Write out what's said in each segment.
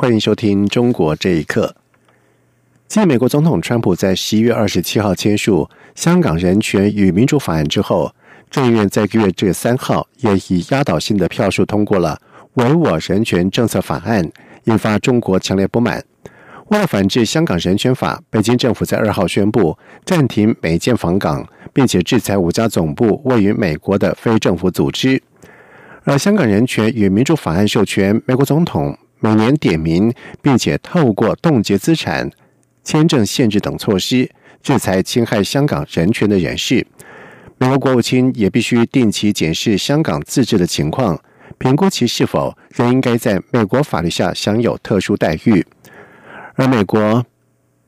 欢迎收听《中国这一刻》。继美国总统川普在十一月二十七号签署《香港人权与民主法案》之后，众议院在一个月这三号也以压倒性的票数通过了《维我人权政策法案》，引发中国强烈不满。为了反制香港人权法，北京政府在二号宣布暂停美舰访港，并且制裁五家总部位于美国的非政府组织。而《香港人权与民主法案》授权美国总统。每年点名，并且透过冻结资产、签证限制等措施制裁侵害香港人权的人士。美国国务卿也必须定期检视香港自治的情况，评估其是否仍应该在美国法律下享有特殊待遇。而美国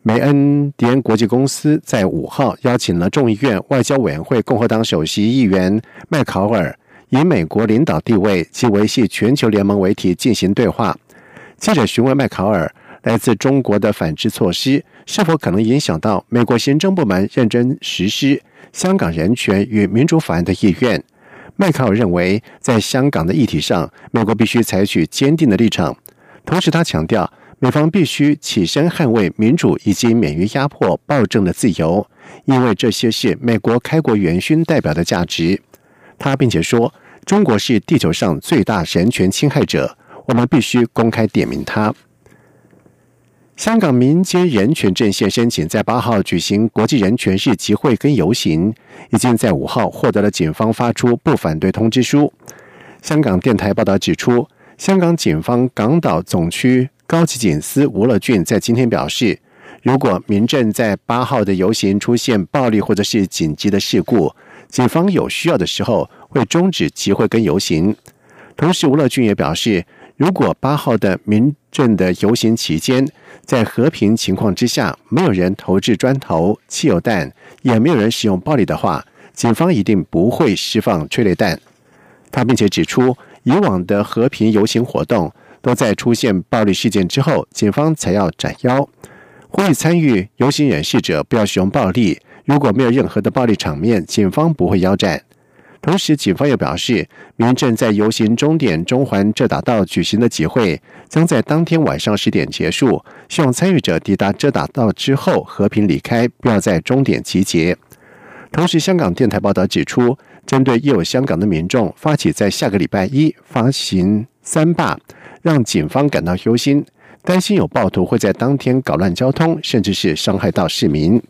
梅恩迪恩国际公司在五号邀请了众议院外交委员会共和党首席议员麦考尔，以美国领导地位及维系全球联盟为题进行对话。记者询问麦考尔，来自中国的反制措施是否可能影响到美国行政部门认真实施香港人权与民主法案的意愿？麦考尔认为，在香港的议题上，美国必须采取坚定的立场。同时，他强调，美方必须起身捍卫民主以及免于压迫暴政的自由，因为这些是美国开国元勋代表的价值。他并且说，中国是地球上最大人权侵害者。我们必须公开点名他。香港民间人权阵线申请在八号举行国际人权日集会跟游行，已经在五号获得了警方发出不反对通知书。香港电台报道指出，香港警方港岛总区高级警司吴乐俊在今天表示，如果民政在八号的游行出现暴力或者是紧急的事故，警方有需要的时候会终止集会跟游行。同时，吴乐俊也表示。如果八号的民政的游行期间，在和平情况之下，没有人投掷砖头、汽油弹，也没有人使用暴力的话，警方一定不会释放催泪弹。他并且指出，以往的和平游行活动都在出现暴力事件之后，警方才要斩妖。呼吁参与游行人士者不要使用暴力。如果没有任何的暴力场面，警方不会腰斩。同时，警方也表示，民政在游行终点中环遮打道举行的集会将在当天晚上十点结束，希望参与者抵达遮打道之后和平离开，不要在终点集结。同时，香港电台报道指出，针对有香港的民众发起在下个礼拜一发行三罢，让警方感到忧心，担心有暴徒会在当天搞乱交通，甚至是伤害到市民。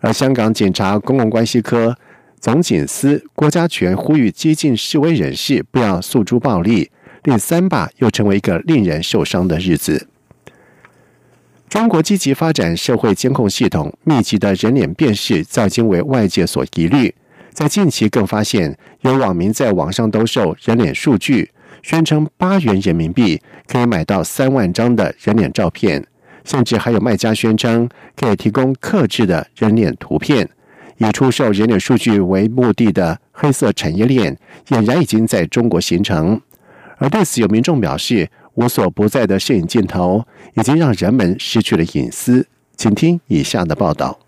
而香港警察公共关系科。总警司郭家全呼吁激进示威人士不要诉诸暴力，令三罢又成为一个令人受伤的日子。中国积极发展社会监控系统，密集的人脸辨识早经为外界所疑虑。在近期，更发现有网民在网上兜售人脸数据，宣称八元人民币可以买到三万张的人脸照片，甚至还有卖家宣称可以提供克制的人脸图片。以出售人脸数据为目的的黑色产业链，俨然已经在中国形成。而对此，有民众表示，无所不在的摄影镜头已经让人们失去了隐私。请听以下的报道：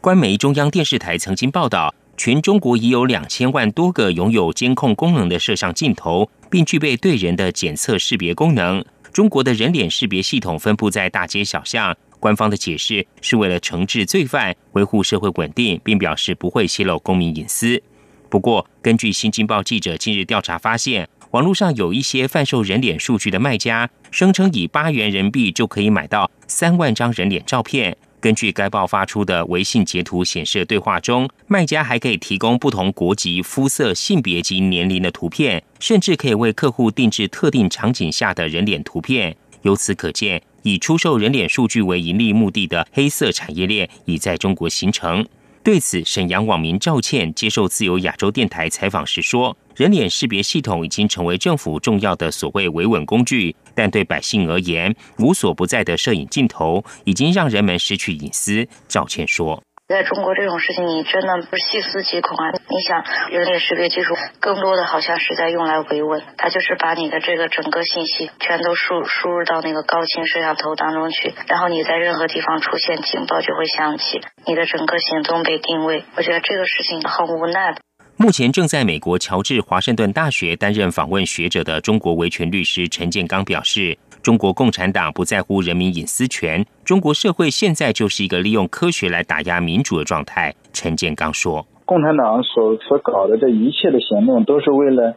官媒中央电视台曾经报道，全中国已有两千万多个拥有监控功能的摄像镜头，并具备对人的检测识别功能。中国的人脸识别系统分布在大街小巷。官方的解释是为了惩治罪犯、维护社会稳定，并表示不会泄露公民隐私。不过，根据《新京报》记者近日调查发现，网络上有一些贩售人脸数据的卖家，声称以八元人民币就可以买到三万张人脸照片。根据该报发出的微信截图显示，对话中卖家还可以提供不同国籍、肤色、性别及年龄的图片，甚至可以为客户定制特定场景下的人脸图片。由此可见。以出售人脸数据为盈利目的的黑色产业链已在中国形成。对此，沈阳网民赵倩接受自由亚洲电台采访时说：“人脸识别系统已经成为政府重要的所谓维稳工具，但对百姓而言，无所不在的摄影镜头已经让人们失去隐私。赵倩说。在中国，这种事情你真的不细思极恐啊！你想，人脸识别技术更多的好像是在用来维稳，它就是把你的这个整个信息全都输输入到那个高清摄像头当中去，然后你在任何地方出现警报就会响起，你的整个行踪被定位。我觉得这个事情很无奈的。目前正在美国乔治华盛顿大学担任访问学者的中国维权律师陈建刚表示。中国共产党不在乎人民隐私权，中国社会现在就是一个利用科学来打压民主的状态。陈建刚说：“共产党所所搞的这一切的行动，都是为了，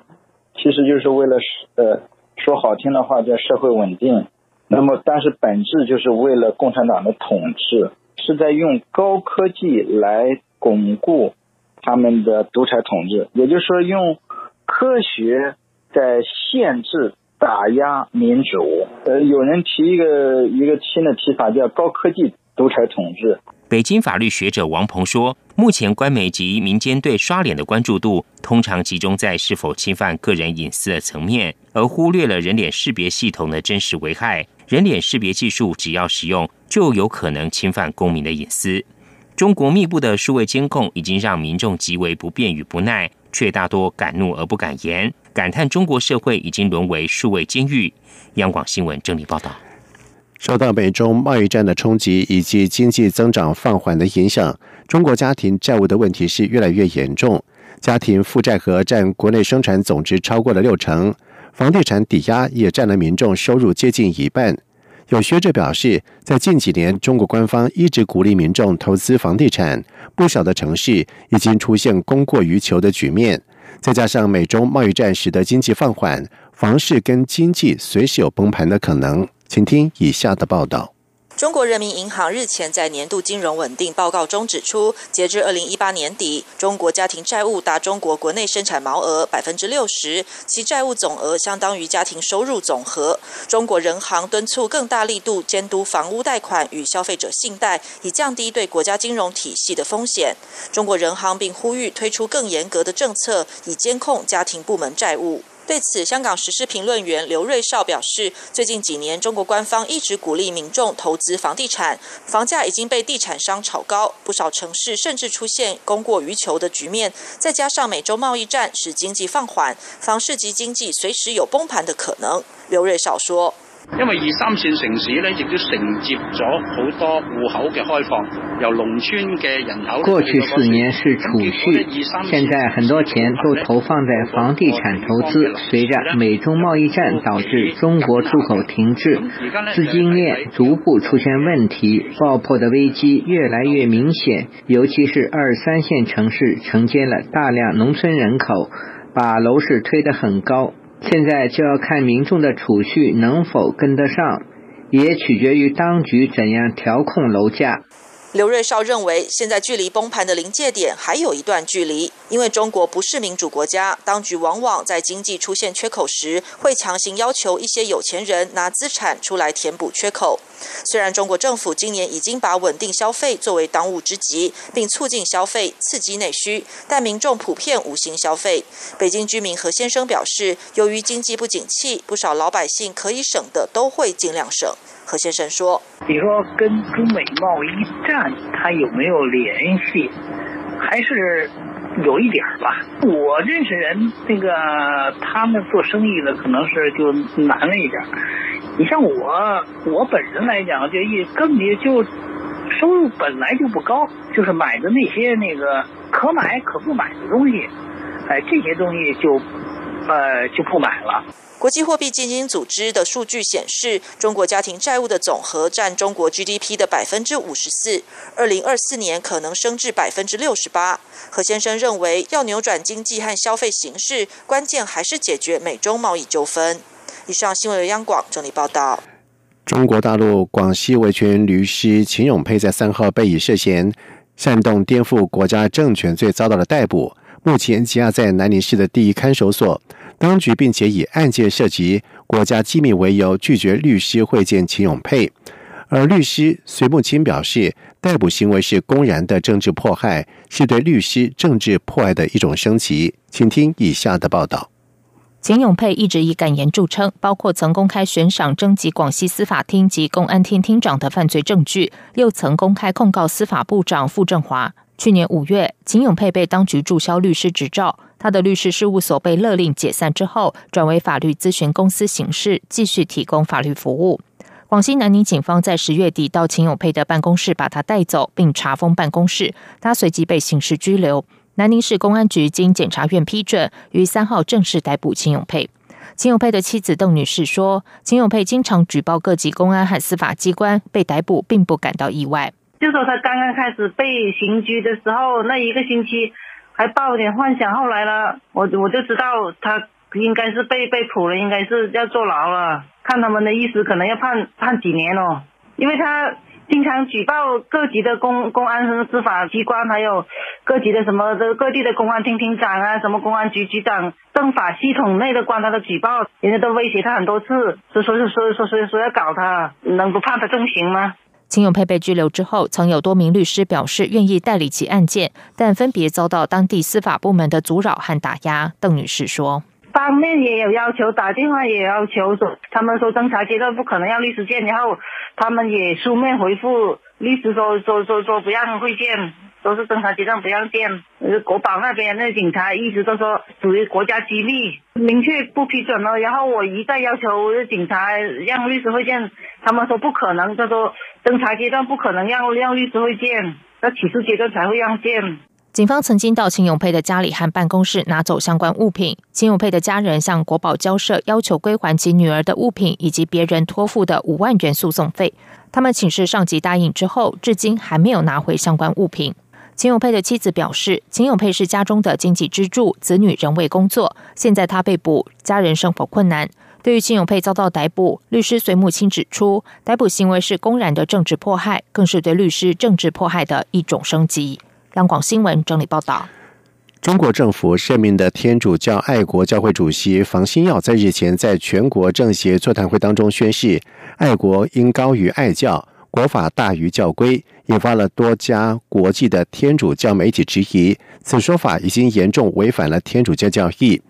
其实就是为了呃说好听的话叫社会稳定，那么但是本质就是为了共产党的统治，是在用高科技来巩固他们的独裁统治，也就是说用科学在限制。”打压民主，呃，有人提一个一个新的提法，叫高科技独裁统治。北京法律学者王鹏说，目前官媒及民间对刷脸的关注度，通常集中在是否侵犯个人隐私的层面，而忽略了人脸识别系统的真实危害。人脸识别技术只要使用，就有可能侵犯公民的隐私。中国密布的数位监控已经让民众极为不便与不耐，却大多敢怒而不敢言。感叹中国社会已经沦为数位监狱。央广新闻整理报道：受到美中贸易战的冲击以及经济增长放缓的影响，中国家庭债务的问题是越来越严重。家庭负债额占国内生产总值超过了六成，房地产抵押也占了民众收入接近一半。有学者表示，在近几年，中国官方一直鼓励民众投资房地产，不少的城市已经出现供过于求的局面。再加上美中贸易战使得经济放缓，房市跟经济随时有崩盘的可能。请听以下的报道。中国人民银行日前在年度金融稳定报告中指出，截至二零一八年底，中国家庭债务达中国国内生产毛额百分之六十，其债务总额相当于家庭收入总和。中国人行敦促更大力度监督房屋贷款与消费者信贷，以降低对国家金融体系的风险。中国人行并呼吁推出更严格的政策，以监控家庭部门债务。对此，香港时事评论员刘瑞绍表示，最近几年，中国官方一直鼓励民众投资房地产，房价已经被地产商炒高，不少城市甚至出现供过于求的局面。再加上美洲贸易战使经济放缓，房市及经济随时有崩盘的可能。刘瑞绍说。因为二三线城市咧，亦都承接咗好多户口嘅开放，由农村嘅人口。过去四年是储蓄，现在很多钱都投放在房地产投资。随着美中贸易战导致中国出口停滞，资金链逐步出现问题，爆破的危机越来越明显。尤其是二三线城市承接了大量农村人口，把楼市推得很高。现在就要看民众的储蓄能否跟得上，也取决于当局怎样调控楼价。刘瑞绍认为，现在距离崩盘的临界点还有一段距离，因为中国不是民主国家，当局往往在经济出现缺口时，会强行要求一些有钱人拿资产出来填补缺口。虽然中国政府今年已经把稳定消费作为当务之急，并促进消费、刺激内需，但民众普遍无心消费。北京居民何先生表示，由于经济不景气，不少老百姓可以省的都会尽量省。何先生说：“你说跟中美贸易战它有没有联系？还是有一点吧。我认识人，那个他们做生意的可能是就难了一点。你像我，我本人来讲，就一根本就收入本来就不高，就是买的那些那个可买可不买的东西，哎，这些东西就呃就不买了。”国际货币基金组织的数据显示，中国家庭债务的总和占中国 GDP 的百分之五十四，二零二四年可能升至百分之六十八。何先生认为，要扭转经济和消费形势，关键还是解决美中贸易纠纷。以上新闻由央广整理报道。中国大陆广西维权律师秦永佩在三号被以涉嫌 煽动颠覆国家政权罪遭到了逮捕，目前羁押在南宁市的第一看守所。当局并且以案件涉及国家机密为由，拒绝律师会见秦永佩。而律师隋木清表示，逮捕行为是公然的政治迫害，是对律师政治迫害的一种升级。请听以下的报道。秦永佩一直以敢言著称，包括曾公开悬赏征集广西司法厅及公安厅厅长的犯罪证据，又曾公开控告司法部长傅政华。去年五月，秦永佩被当局注销律师执照，他的律师事务所被勒令解散之后，转为法律咨询公司形式，继续提供法律服务。广西南宁警方在十月底到秦永佩的办公室把他带走，并查封办公室，他随即被刑事拘留。南宁市公安局经检察院批准，于三号正式逮捕秦永佩。秦永佩的妻子邓女士说：“秦永佩经常举报各级公安和司法机关，被逮捕并不感到意外。就说他刚刚开始被刑拘的时候，那一个星期还抱点幻想，后来呢，我我就知道他应该是被被捕了，应该是要坐牢了。看他们的意思，可能要判判几年哦，因为他。”经常举报各级的公公安和司法机关，还有各级的什么的各地的公安厅厅长啊，什么公安局局长、政法系统内的官，他都举报，人家都威胁他很多次，说说说说说说要搞他，能不判他重刑吗？秦永佩被拘留之后，曾有多名律师表示愿意代理其案件，但分别遭到当地司法部门的阻扰和打压。邓女士说。方面也有要求，打电话也要求说，他们说侦查阶段不可能要律师见，然后他们也书面回复律师说说说说不让会见，都是侦查阶段不让见。国宝那边那警察一直都说属于国家机密，明确不批准了。然后我一再要求警察让律师会见，他们说不可能，他说侦查阶段不可能让让律师会见，要起诉阶段才会让见。警方曾经到秦永佩的家里和办公室拿走相关物品。秦永佩的家人向国宝交涉，要求归还其女儿的物品以及别人托付的五万元诉讼费。他们请示上级答应之后，至今还没有拿回相关物品。秦永佩的妻子表示，秦永佩是家中的经济支柱，子女仍未工作，现在他被捕，家人生活困难。对于秦永佩遭到逮捕，律师隋木清指出，逮捕行为是公然的政治迫害，更是对律师政治迫害的一种升级。央广新闻整理报道：中国政府任命的天主教爱国教会主席房新耀在日前在全国政协座谈会当中宣誓，爱国应高于爱教，国法大于教规，引发了多家国际的天主教媒体质疑，此说法已经严重违反了天主教教义。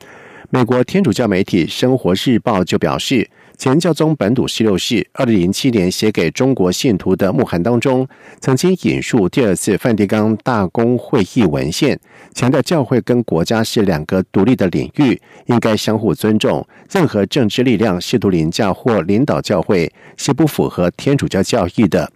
美国天主教媒体《生活日报》就表示。前教宗本笃十六世二零零七年写给中国信徒的墓函当中，曾经引述第二次梵蒂冈大公会议文献，强调教会跟国家是两个独立的领域，应该相互尊重。任何政治力量试图凌驾或领导教会，是不符合天主教教义的。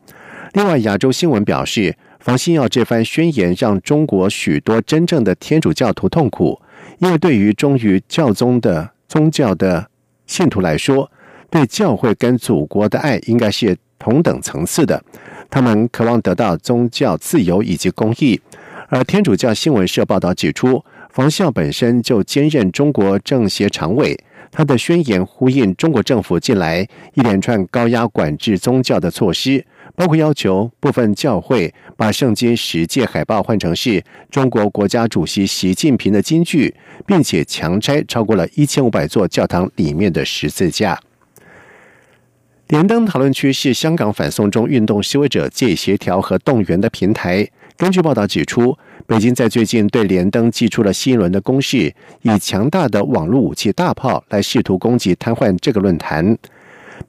另外，亚洲新闻表示，房新耀这番宣言让中国许多真正的天主教徒痛苦，因为对于忠于教宗的宗教的信徒来说。对教会跟祖国的爱应该是同等层次的，他们渴望得到宗教自由以及公义。而天主教新闻社报道指出，房孝本身就兼任中国政协常委，他的宣言呼应中国政府近来一连串高压管制宗教的措施，包括要求部分教会把圣经十诫海报换成是中国国家主席习近平的金句，并且强拆超过了一千五百座教堂里面的十字架。连登讨论区是香港反送中运动示威者借协调和动员的平台。根据报道指出，北京在最近对连登寄出了新一轮的攻势，以强大的网络武器大炮来试图攻击、瘫痪这个论坛。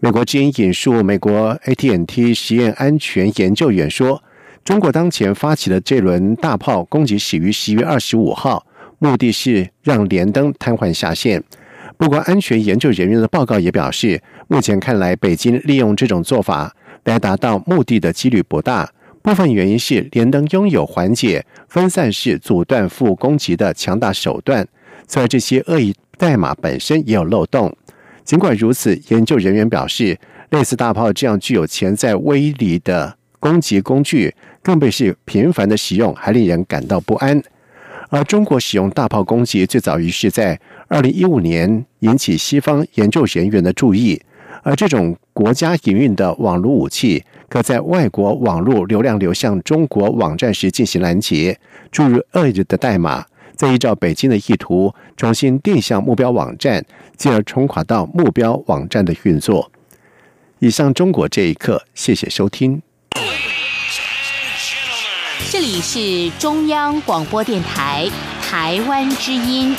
美国之音引述美国 AT&T 实验安全研究员说：“中国当前发起的这轮大炮攻击始于十月二十五号，目的是让连登瘫痪下线。”不过，安全研究人员的报告也表示，目前看来，北京利用这种做法来达到目的的几率不大。部分原因是联登拥有缓解分散式阻断副攻击的强大手段，此外，这些恶意代码本身也有漏洞。尽管如此，研究人员表示，类似大炮这样具有潜在威力的攻击工具，更被是频繁的使用，还令人感到不安。而中国使用大炮攻击最早于是在二零一五年引起西方研究人员的注意，而这种国家营运的网络武器，可在外国网络流量流向中国网站时进行拦截，注入恶意的代码，再依照北京的意图重新定向目标网站，进而重垮到目标网站的运作。以上中国这一刻，谢谢收听。这里是中央广播电台台湾之音。